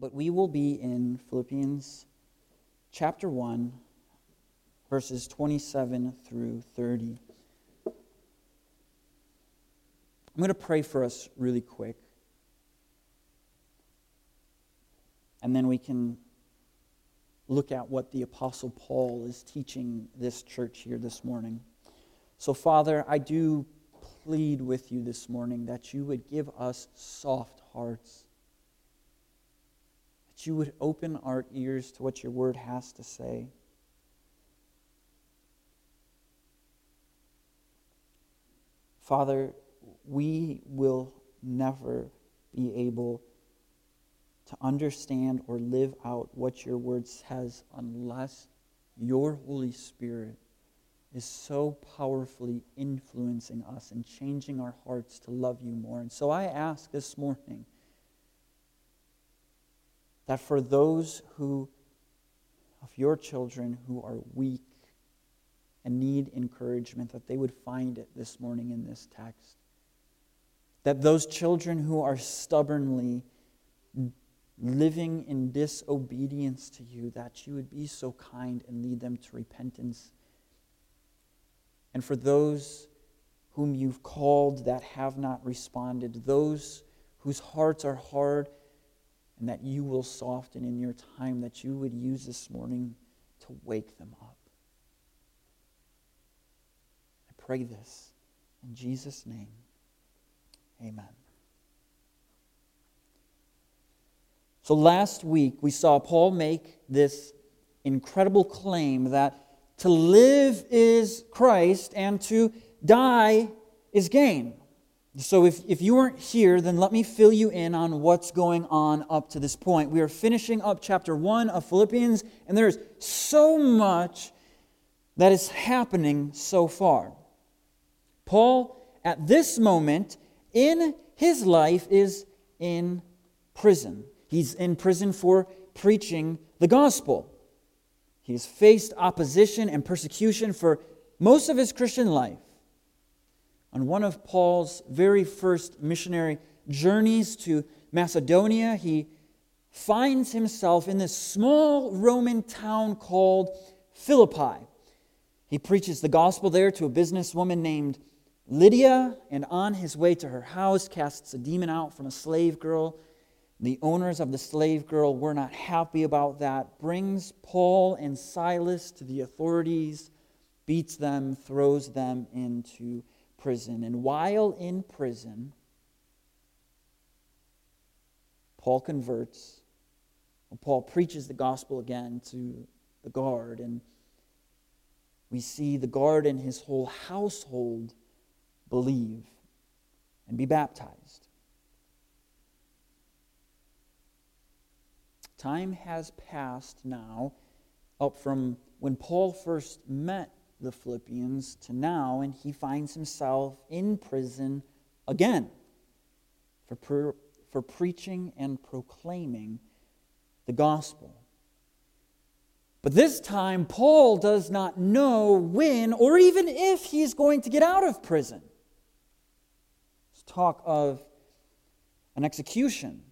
but we will be in Philippians chapter 1, verses 27 through 30. I'm going to pray for us really quick. And then we can look at what the Apostle Paul is teaching this church here this morning. So, Father, I do plead with you this morning that you would give us soft hearts that you would open our ears to what your word has to say. Father, we will never be able to understand or live out what your word says unless your Holy Spirit is so powerfully influencing us and changing our hearts to love you more. And so I ask this morning that for those who, of your children who are weak and need encouragement, that they would find it this morning in this text. That those children who are stubbornly living in disobedience to you, that you would be so kind and lead them to repentance. And for those whom you've called that have not responded, those whose hearts are hard and that you will soften in your time, that you would use this morning to wake them up. I pray this in Jesus' name. Amen. So last week we saw Paul make this incredible claim that to live is Christ and to die is gain. So, if, if you weren't here, then let me fill you in on what's going on up to this point. We are finishing up chapter 1 of Philippians, and there's so much that is happening so far. Paul, at this moment in his life, is in prison. He's in prison for preaching the gospel. He's faced opposition and persecution for most of his Christian life on one of Paul's very first missionary journeys to Macedonia, he finds himself in this small Roman town called Philippi. He preaches the gospel there to a businesswoman named Lydia, and on his way to her house, casts a demon out from a slave girl. The owners of the slave girl were not happy about that, brings Paul and Silas to the authorities, beats them, throws them into prison. And while in prison, Paul converts. Paul preaches the gospel again to the guard, and we see the guard and his whole household believe and be baptized. Time has passed now, up from when Paul first met the Philippians to now, and he finds himself in prison again for, per, for preaching and proclaiming the gospel. But this time, Paul does not know when or even if he's going to get out of prison. Let's talk of an execution.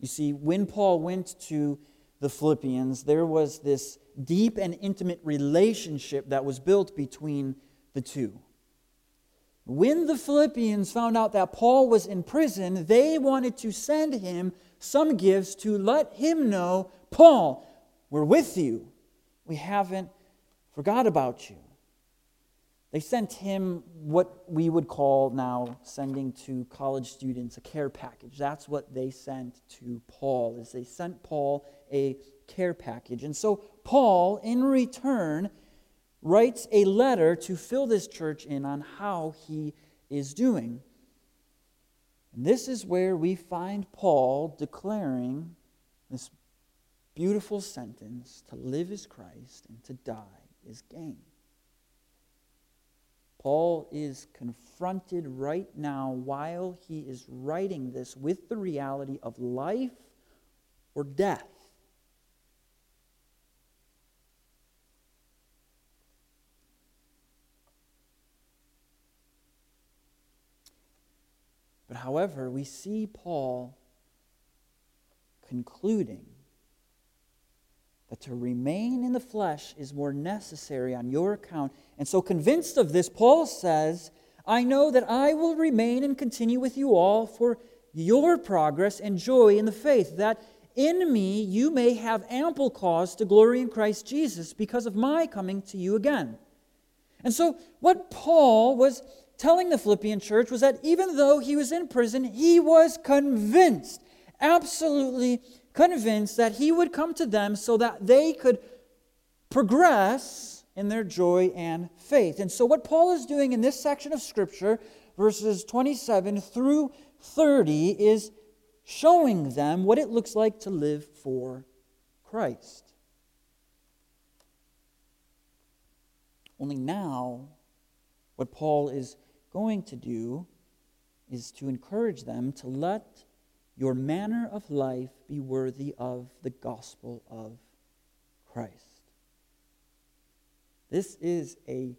You see, when Paul went to the Philippians, there was this deep and intimate relationship that was built between the two. When the Philippians found out that Paul was in prison, they wanted to send him some gifts to let him know Paul, we're with you. We haven't forgot about you. They sent him what we would call now sending to college students a care package. That's what they sent to Paul. Is they sent Paul a care package. And so Paul in return writes a letter to fill this church in on how he is doing. And this is where we find Paul declaring this beautiful sentence to live is Christ and to die is gain. Paul is confronted right now while he is writing this with the reality of life or death. But however, we see Paul concluding that to remain in the flesh is more necessary on your account. And so, convinced of this, Paul says, I know that I will remain and continue with you all for your progress and joy in the faith, that in me you may have ample cause to glory in Christ Jesus because of my coming to you again. And so, what Paul was telling the Philippian church was that even though he was in prison, he was convinced, absolutely convinced, that he would come to them so that they could progress in their joy and faith. And so, what Paul is doing in this section of Scripture, verses 27 through 30, is showing them what it looks like to live for Christ. Only now, what Paul is going to do is to encourage them to let your manner of life be worthy of the gospel of Christ. This is a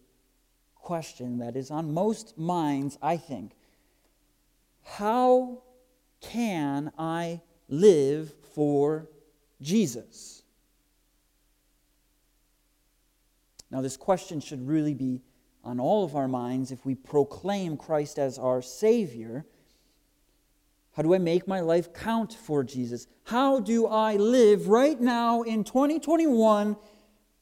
question that is on most minds, I think. How can I live for Jesus? Now, this question should really be on all of our minds if we proclaim Christ as our Savior. How do I make my life count for Jesus? How do I live right now in 2021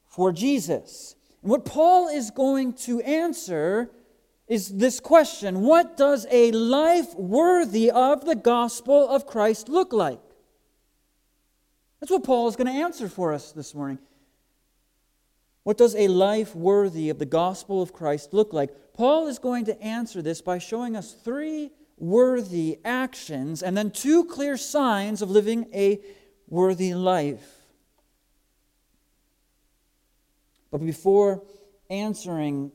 for Jesus? And what Paul is going to answer is this question What does a life worthy of the gospel of Christ look like? That's what Paul is going to answer for us this morning. What does a life worthy of the gospel of Christ look like? Paul is going to answer this by showing us three worthy actions and then two clear signs of living a worthy life. But before answering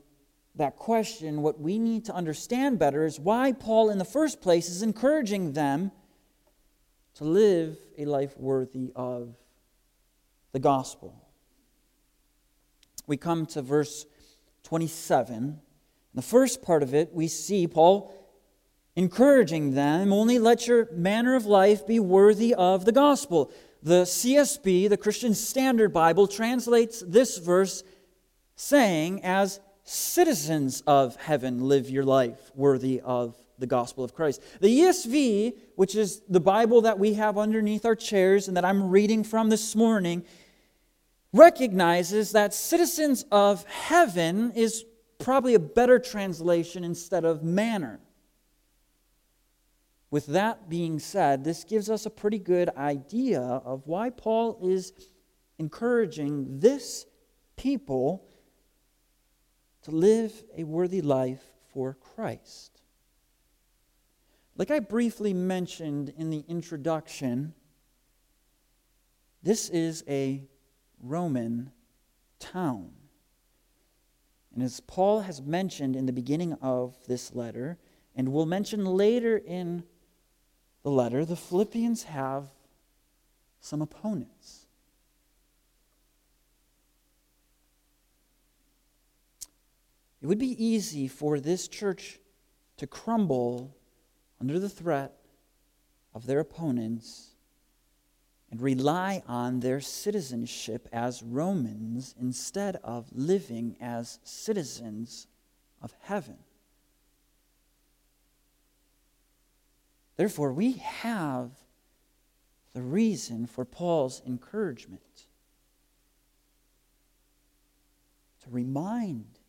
that question, what we need to understand better is why Paul, in the first place, is encouraging them to live a life worthy of the gospel. We come to verse 27. In the first part of it, we see Paul encouraging them only let your manner of life be worthy of the gospel. The CSB, the Christian Standard Bible, translates this verse saying, as citizens of heaven, live your life worthy of the gospel of Christ. The ESV, which is the Bible that we have underneath our chairs and that I'm reading from this morning, recognizes that citizens of heaven is probably a better translation instead of manner. With that being said, this gives us a pretty good idea of why Paul is encouraging this people to live a worthy life for Christ. Like I briefly mentioned in the introduction, this is a Roman town. And as Paul has mentioned in the beginning of this letter, and will mention later in the letter, the Philippians have some opponents. It would be easy for this church to crumble under the threat of their opponents and rely on their citizenship as Romans instead of living as citizens of heaven. Therefore, we have the reason for Paul's encouragement to remind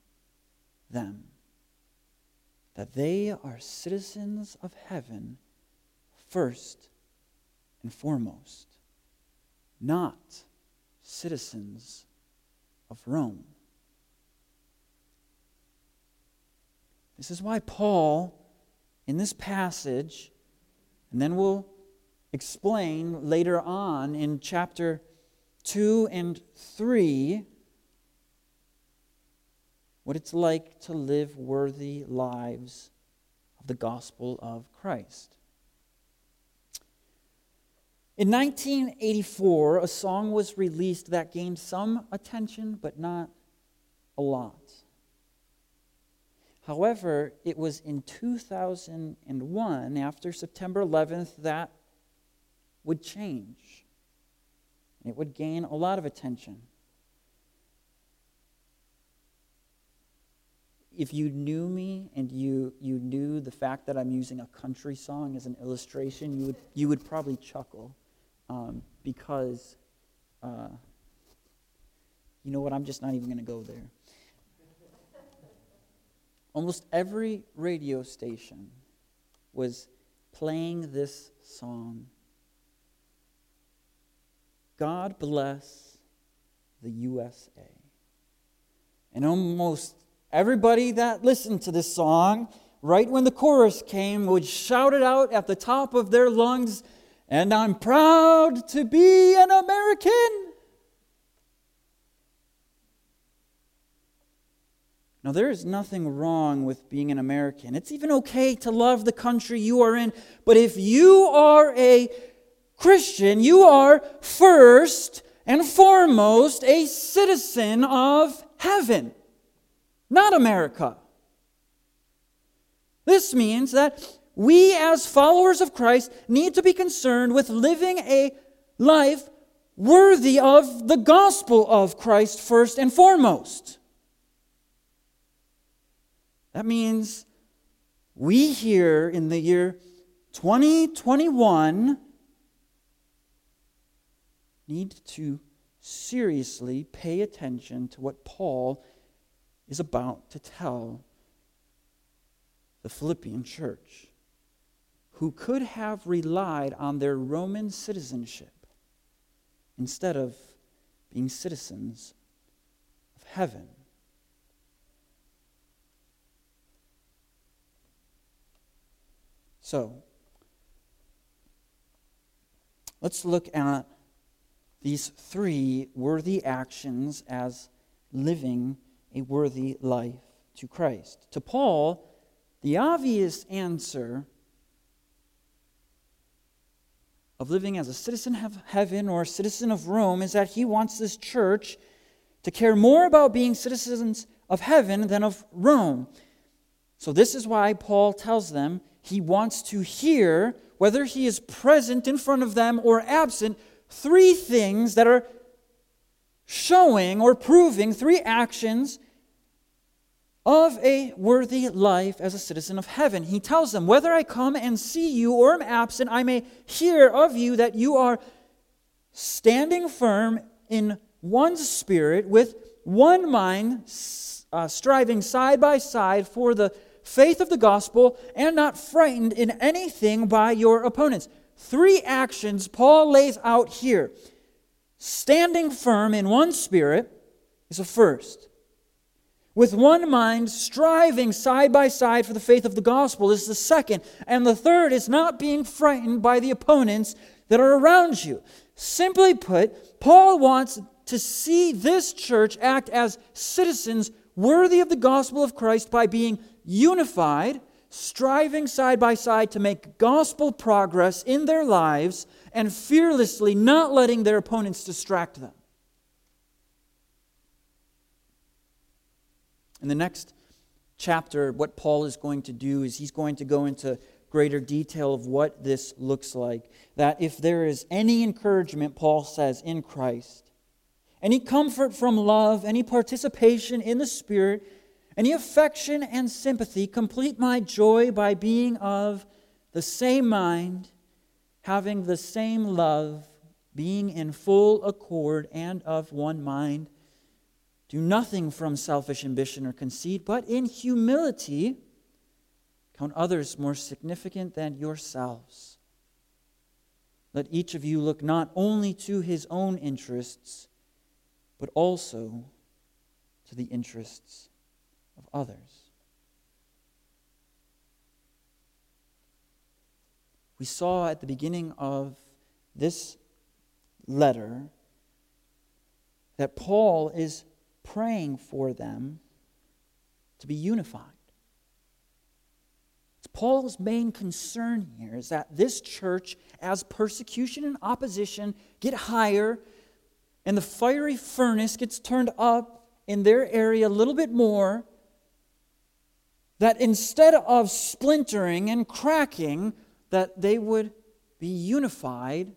them that they are citizens of heaven first and foremost, not citizens of Rome. This is why Paul, in this passage, and then we'll explain later on in chapter 2 and 3, what it's like to live worthy lives of the gospel of Christ. In 1984, a song was released that gained some attention, but not a lot. However, it was in 2001, after September 11th, that would change. It would gain a lot of attention. If you knew me and you, you knew the fact that I'm using a country song as an illustration, you would, you would probably chuckle um, because, uh, you know what, I'm just not even going to go there. Almost every radio station was playing this song God bless the USA. And almost everybody that listened to this song, right when the chorus came, would shout it out at the top of their lungs, and I'm proud to be an American. Now, there is nothing wrong with being an American. It's even okay to love the country you are in. But if you are a Christian, you are first and foremost a citizen of heaven, not America. This means that we, as followers of Christ, need to be concerned with living a life worthy of the gospel of Christ first and foremost. That means we here in the year 2021 need to seriously pay attention to what Paul is about to tell the Philippian church, who could have relied on their Roman citizenship instead of being citizens of heaven. So, let's look at these three worthy actions as living a worthy life to Christ. To Paul, the obvious answer of living as a citizen of heaven or a citizen of Rome is that he wants this church to care more about being citizens of heaven than of Rome. So, this is why Paul tells them he wants to hear, whether he is present in front of them or absent, three things that are showing or proving three actions of a worthy life as a citizen of heaven. He tells them, Whether I come and see you or am absent, I may hear of you that you are standing firm in one spirit, with one mind, uh, striving side by side for the faith of the gospel, and not frightened in anything by your opponents. Three actions Paul lays out here. Standing firm in one spirit is a first. With one mind, striving side by side for the faith of the gospel this is the second. And the third is not being frightened by the opponents that are around you. Simply put, Paul wants to see this church act as citizens worthy of the gospel of Christ by being unified, striving side by side to make gospel progress in their lives, and fearlessly not letting their opponents distract them. In the next chapter, what Paul is going to do is he's going to go into greater detail of what this looks like. That if there is any encouragement, Paul says, in Christ, any comfort from love, any participation in the Spirit, any affection and sympathy, complete my joy by being of the same mind, having the same love, being in full accord and of one mind. Do nothing from selfish ambition or conceit, but in humility count others more significant than yourselves. Let each of you look not only to his own interests, but also to the interests of others. We saw at the beginning of this letter that Paul is praying for them to be unified. It's Paul's main concern here is that this church, as persecution and opposition get higher and the fiery furnace gets turned up in their area a little bit more, that instead of splintering and cracking, that they would be unified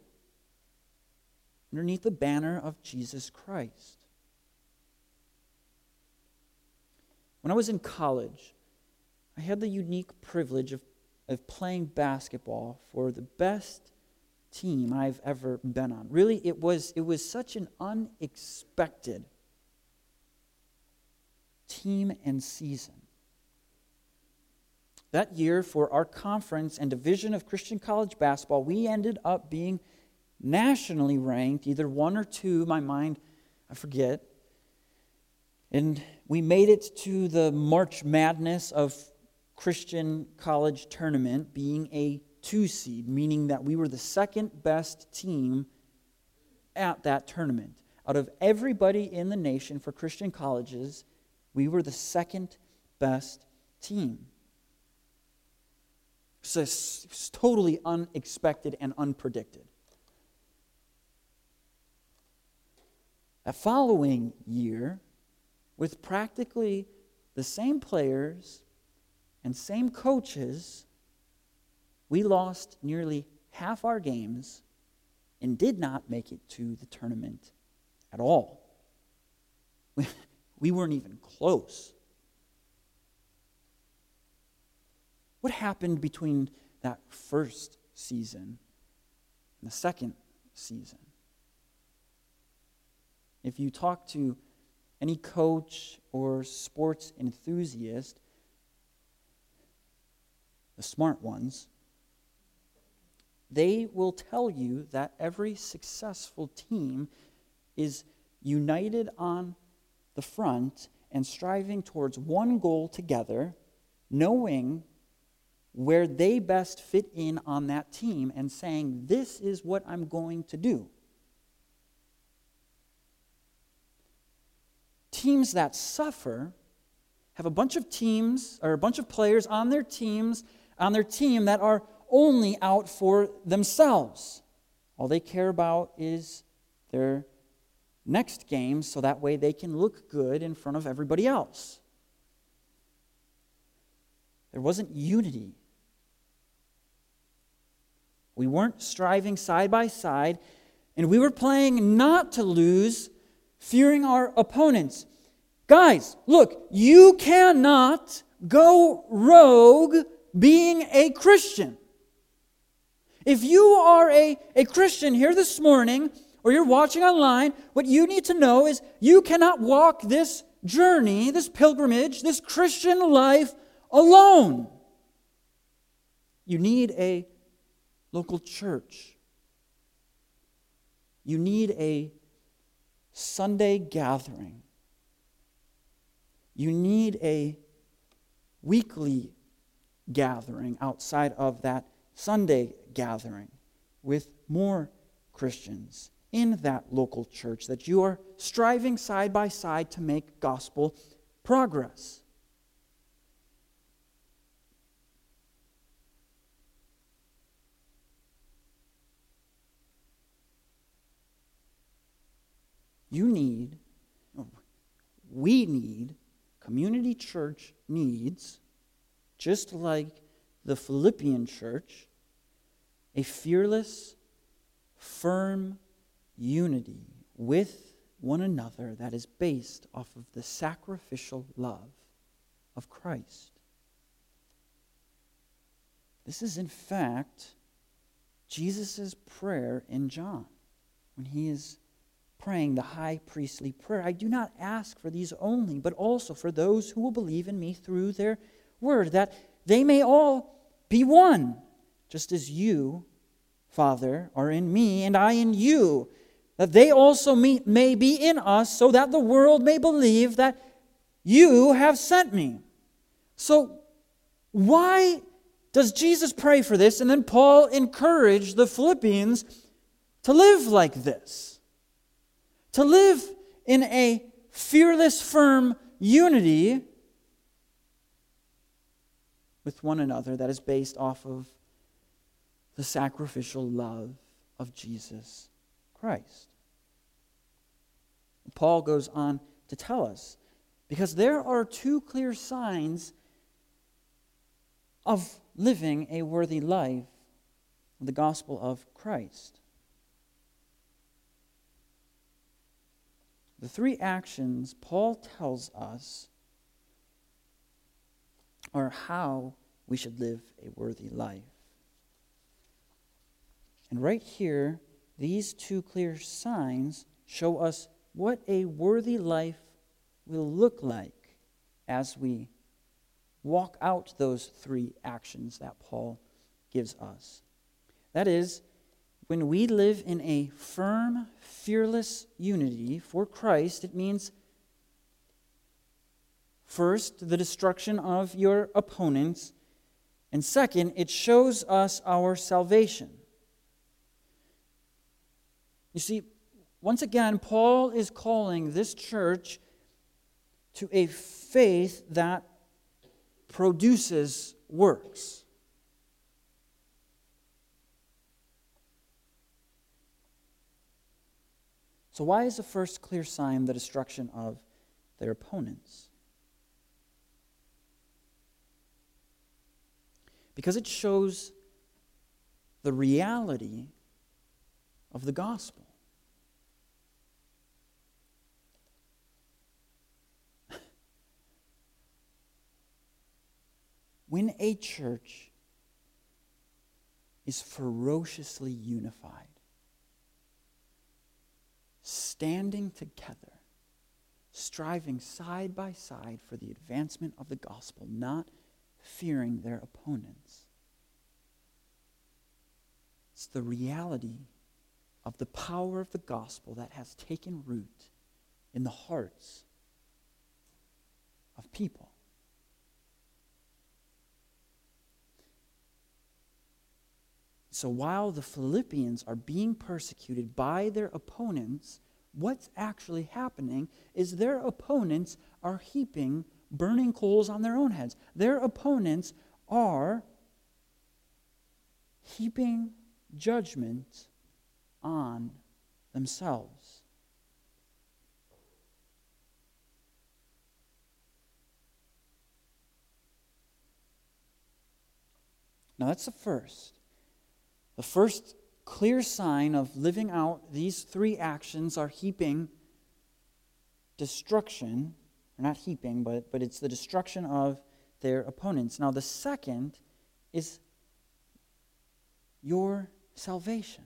underneath the banner of Jesus Christ. When I was in college, I had the unique privilege of, of playing basketball for the best team I've ever been on. Really, it was, it was such an unexpected team and season. That year, for our conference and division of Christian college basketball, we ended up being nationally ranked, either one or two, my mind, I forget. And we made it to the March Madness of Christian college tournament, being a two seed, meaning that we were the second best team at that tournament. Out of everybody in the nation for Christian colleges, we were the second best team. So it's totally unexpected and unpredicted. The following year, with practically the same players and same coaches, we lost nearly half our games and did not make it to the tournament at all. We, we weren't even close. What happened between that first season and the second season? If you talk to any coach or sports enthusiast, the smart ones, they will tell you that every successful team is united on the front and striving towards one goal together, knowing where they best fit in on that team and saying, This is what I'm going to do. Teams that suffer have a bunch of teams or a bunch of players on their teams on their team that are only out for themselves. All they care about is their next game so that way they can look good in front of everybody else. There wasn't unity. We weren't striving side by side, and we were playing not to lose, fearing our opponents. Guys, look, you cannot go rogue being a Christian. If you are a, a Christian here this morning, or you're watching online, what you need to know is you cannot walk this journey, this pilgrimage, this Christian life alone. You need a local church. You need a Sunday gathering. You need a weekly gathering outside of that Sunday gathering with more Christians in that local church, that you are striving side by side to make gospel progress. You need, we need, community church needs, just like the Philippian church, a fearless, firm unity with one another that is based off of the sacrificial love of Christ. This is, in fact, Jesus' prayer in John when he is praying the high priestly prayer. I do not ask for these only, but also for those who will believe in me through their word, that they may all be one just as you, Father, are in me and I in you, that they also may be in us, so that the world may believe that you have sent me. So, why does Jesus pray for this and then Paul encourage the Philippians to live like this? To live in a fearless, firm unity with one another that is based off of the sacrificial love of Jesus Christ. Paul goes on to tell us because there are two clear signs of living a worthy life, the gospel of Christ. The three actions Paul tells us are how we should live a worthy life. And right here, these two clear signs show us what a worthy life will look like as we walk out those three actions that Paul gives us. That is, when we live in a firm, fearless unity for Christ, it means first, the destruction of your opponents, and second, it shows us our salvation. You see, once again, Paul is calling this church to a faith that produces works. So, why is the first clear sign the destruction of their opponents? Because it shows the reality of the gospel. when a church is ferociously unified, standing together, striving side by side for the advancement of the gospel, not fearing their opponents. It's the reality of the power of the gospel that has taken root in the hearts of people. So while the Philippians are being persecuted by their opponents, what's actually happening is their opponents are heaping burning coals on their own heads. Their opponents are heaping judgment on themselves. Now, that's the first. The first clear sign of living out these three actions are heaping destruction, or not heaping, but, but it's the destruction of their opponents. Now, the second is your salvation.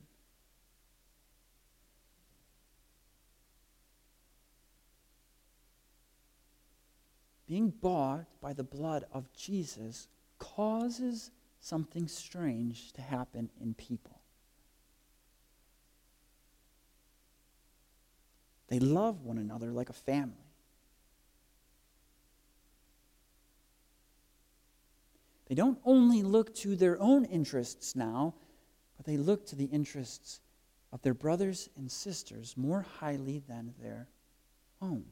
Being bought by the blood of Jesus causes something strange to happen in people. They love one another like a family. They don't only look to their own interests now, but they look to the interests of their brothers and sisters more highly than their own.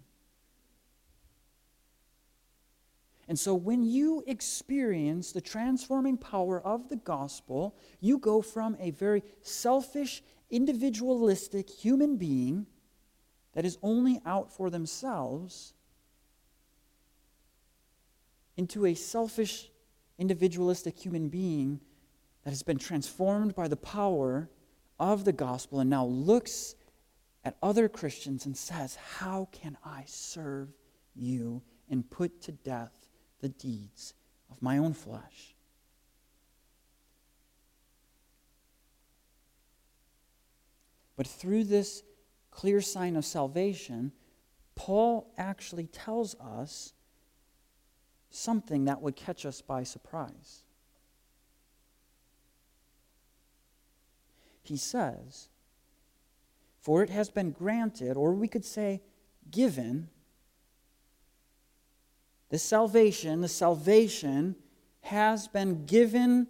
And so when you experience the transforming power of the gospel, you go from a very selfish, individualistic human being that is only out for themselves into a selfish, individualistic human being that has been transformed by the power of the gospel and now looks at other Christians and says, How can I serve you and put to death the deeds of my own flesh. But through this clear sign of salvation, Paul actually tells us something that would catch us by surprise. He says, For it has been granted, or we could say given, this salvation, the salvation has been given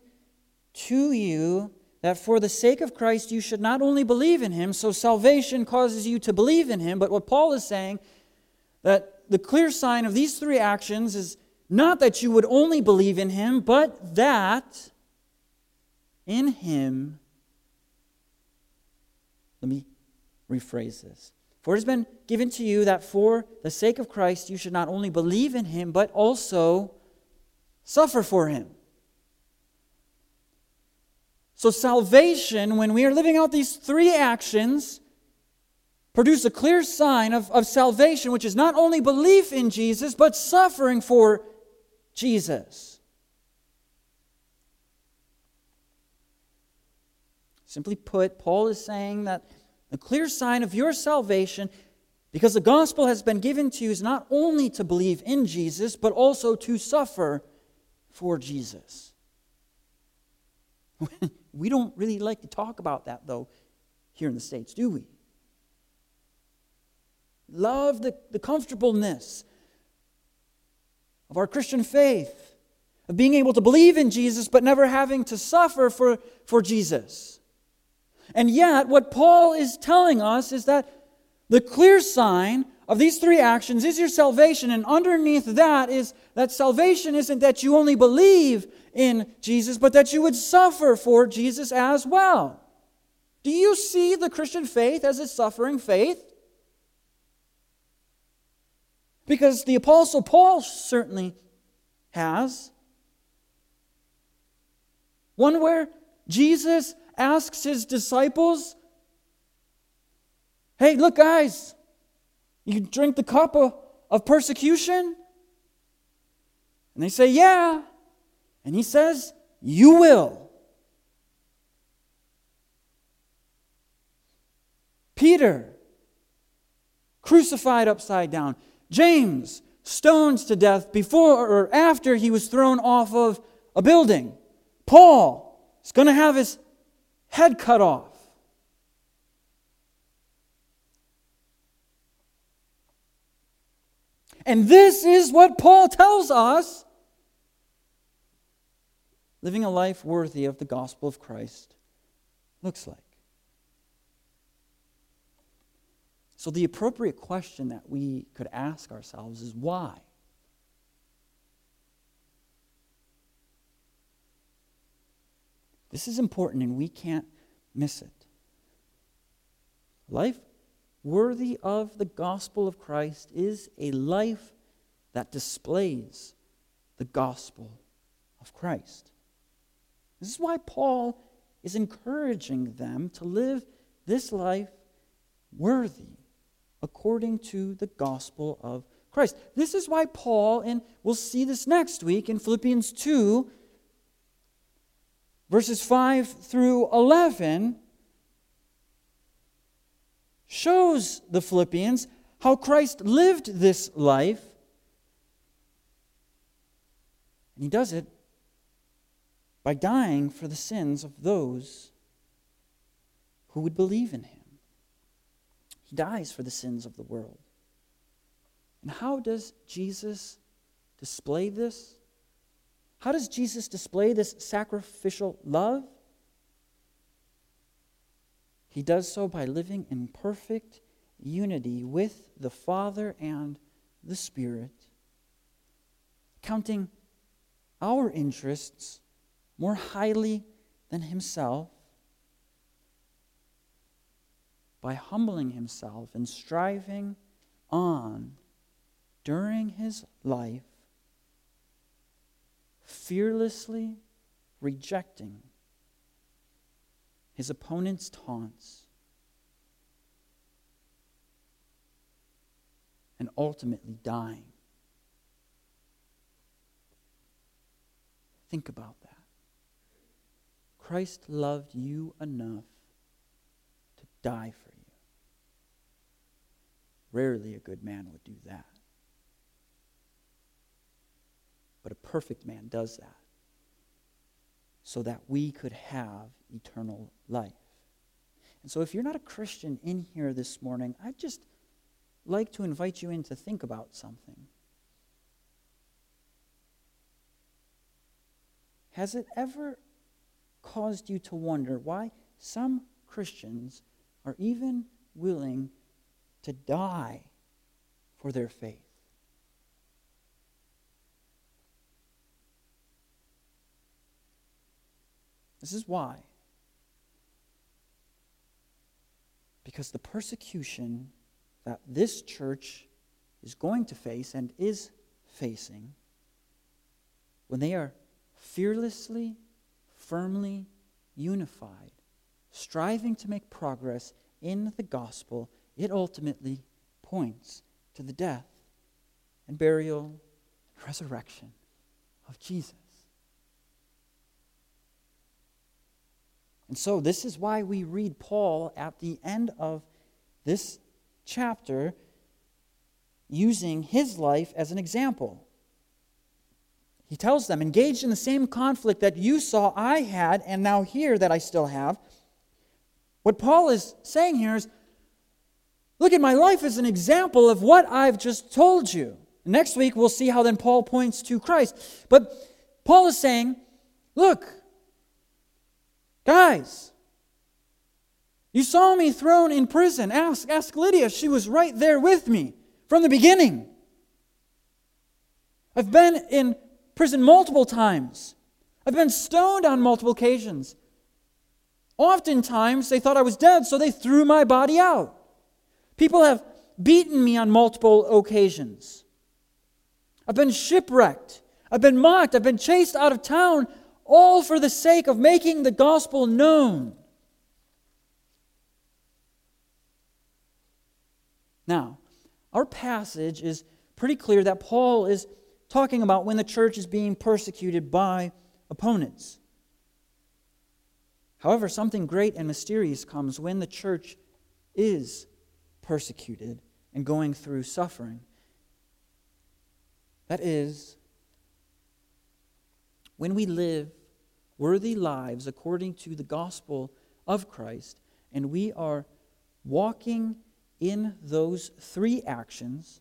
to you that for the sake of Christ you should not only believe in him, so salvation causes you to believe in him, but what Paul is saying that the clear sign of these three actions is not that you would only believe in him, but that in him let me rephrase this. For it has been given to you that for the sake of Christ you should not only believe in him, but also suffer for him. So, salvation, when we are living out these three actions, produce a clear sign of, of salvation, which is not only belief in Jesus, but suffering for Jesus. Simply put, Paul is saying that the clear sign of your salvation, because the gospel has been given to you, is not only to believe in Jesus, but also to suffer for Jesus. we don't really like to talk about that, though, here in the States, do we? Love the, the comfortableness of our Christian faith, of being able to believe in Jesus but never having to suffer for, for Jesus. And yet, what Paul is telling us is that the clear sign of these three actions is your salvation. And underneath that is that salvation isn't that you only believe in Jesus, but that you would suffer for Jesus as well. Do you see the Christian faith as a suffering faith? Because the Apostle Paul certainly has. One where Jesus asks his disciples, Hey, look, guys, you drink the cup of, of persecution? And they say, Yeah. And he says, You will. Peter, crucified upside down. James, stoned to death before or after he was thrown off of a building. Paul is going to have his head cut off. And this is what Paul tells us living a life worthy of the gospel of Christ looks like. So, the appropriate question that we could ask ourselves is why? This is important and we can't miss it. Life worthy of the gospel of Christ is a life that displays the gospel of Christ. This is why Paul is encouraging them to live this life worthy according to the gospel of Christ. This is why Paul, and we'll see this next week in Philippians 2, verses 5 through 11, shows the Philippians how Christ lived this life. And he does it by dying for the sins of those who would believe in him. He dies for the sins of the world. And how does Jesus display this? How does Jesus display this sacrificial love? He does so by living in perfect unity with the Father and the Spirit, counting our interests more highly than himself by humbling himself and striving on during his life, fearlessly rejecting his opponent's taunts, and ultimately dying. Think about that. Christ loved you enough to die for you. Rarely a good man would do that. But a perfect man does that so that we could have eternal life. And so, if you're not a Christian in here this morning, I'd just like to invite you in to think about something. Has it ever caused you to wonder why some Christians are even willing to die for their faith. This is why. Because the persecution that this church is going to face and is facing, when they are fearlessly, firmly unified, striving to make progress in the gospel, it ultimately points to the death and burial and resurrection of Jesus. And so, this is why we read Paul at the end of this chapter using his life as an example. He tells them, engaged in the same conflict that you saw I had, and now hear that I still have. What Paul is saying here is look at my life as an example of what I've just told you. Next week, we'll see how then Paul points to Christ. But Paul is saying, look, guys, you saw me thrown in prison. Ask, ask Lydia. She was right there with me from the beginning. I've been in prison multiple times. I've been stoned on multiple occasions. Oftentimes, they thought I was dead, so they threw my body out. People have beaten me on multiple occasions. I've been shipwrecked. I've been mocked. I've been chased out of town, all for the sake of making the gospel known. Now, our passage is pretty clear that Paul is talking about when the church is being persecuted by opponents. However, something great and mysterious comes when the church is persecuted and going through suffering. That is, when we live worthy lives according to the gospel of Christ, and we are walking in those three actions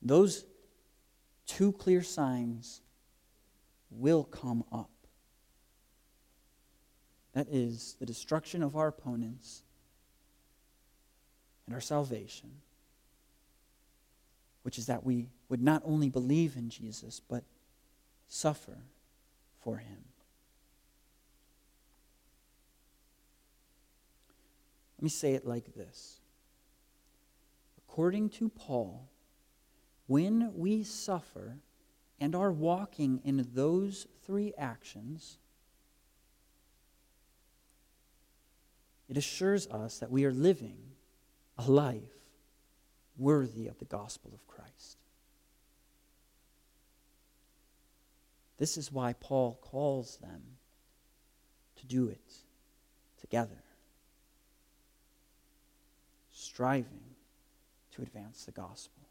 those two clear signs will come up. That is the destruction of our opponents and our salvation, which is that we would not only believe in Jesus, but suffer for him. Let me say it like this. According to Paul, when we suffer and are walking in those three actions, it assures us that we are living a life worthy of the gospel of Christ. This is why Paul calls them to do it together striving to advance the gospel,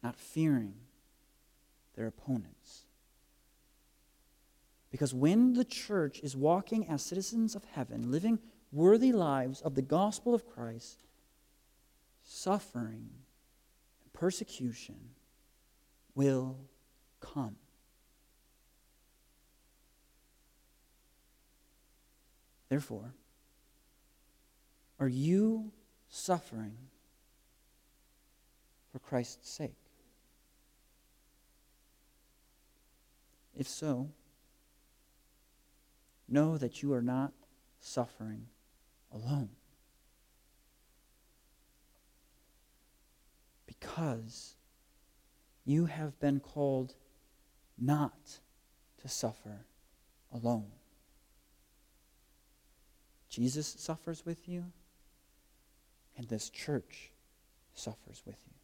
not fearing their opponents. Because when the church is walking as citizens of heaven, living worthy lives of the gospel of Christ, suffering and persecution will come. Therefore, are you suffering for Christ's sake? If so, know that you are not suffering alone. Because you have been called not to suffer alone. Jesus suffers with you and this church suffers with you.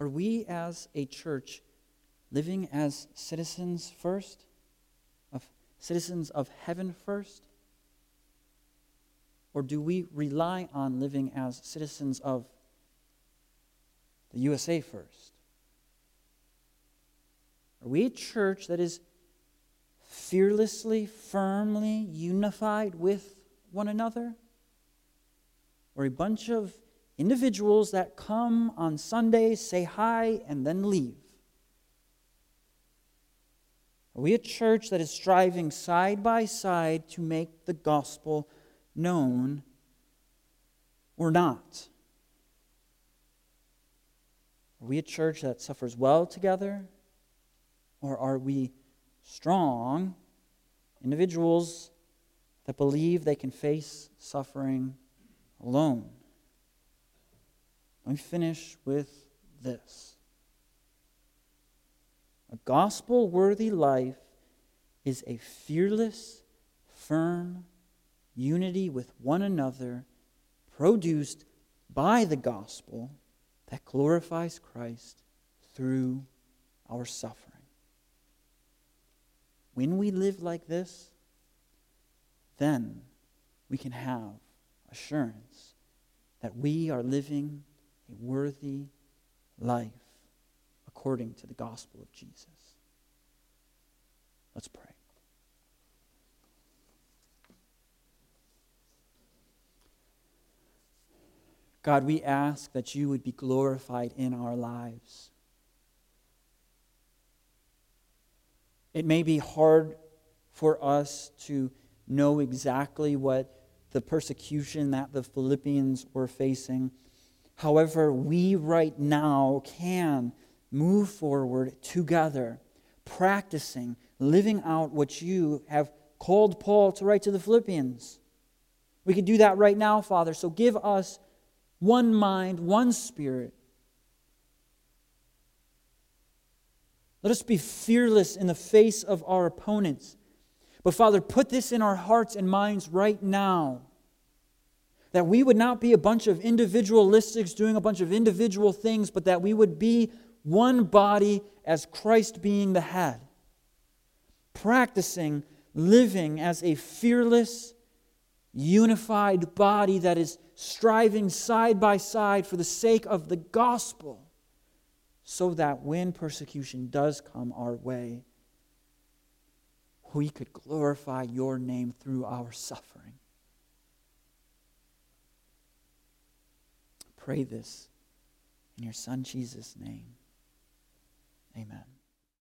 Are we as a church living as citizens first, of citizens of heaven first? Or do we rely on living as citizens of the USA first? Are we a church that is fearlessly, firmly unified with one another? Or a bunch of individuals that come on Sundays, say hi, and then leave? Are we a church that is striving side by side to make the gospel known or not? Are we a church that suffers well together? Or are we strong individuals that believe they can face suffering alone. Let me finish with this. A gospel worthy life is a fearless, firm unity with one another produced by the gospel that glorifies Christ through our suffering. When we live like this, then we can have assurance that we are living a worthy life according to the gospel of Jesus. Let's pray. God, we ask that you would be glorified in our lives. It may be hard for us to know exactly what the persecution that the Philippians were facing. However, we right now can move forward together, practicing, living out what you have called Paul to write to the Philippians. We can do that right now, Father. So give us one mind, one spirit. Let us be fearless in the face of our opponents. But Father, put this in our hearts and minds right now. That we would not be a bunch of individualistics doing a bunch of individual things, but that we would be one body as Christ being the head. Practicing living as a fearless, unified body that is striving side by side for the sake of the gospel, so that when persecution does come our way, we could glorify your name through our suffering. Pray this in your Son Jesus' name. Amen.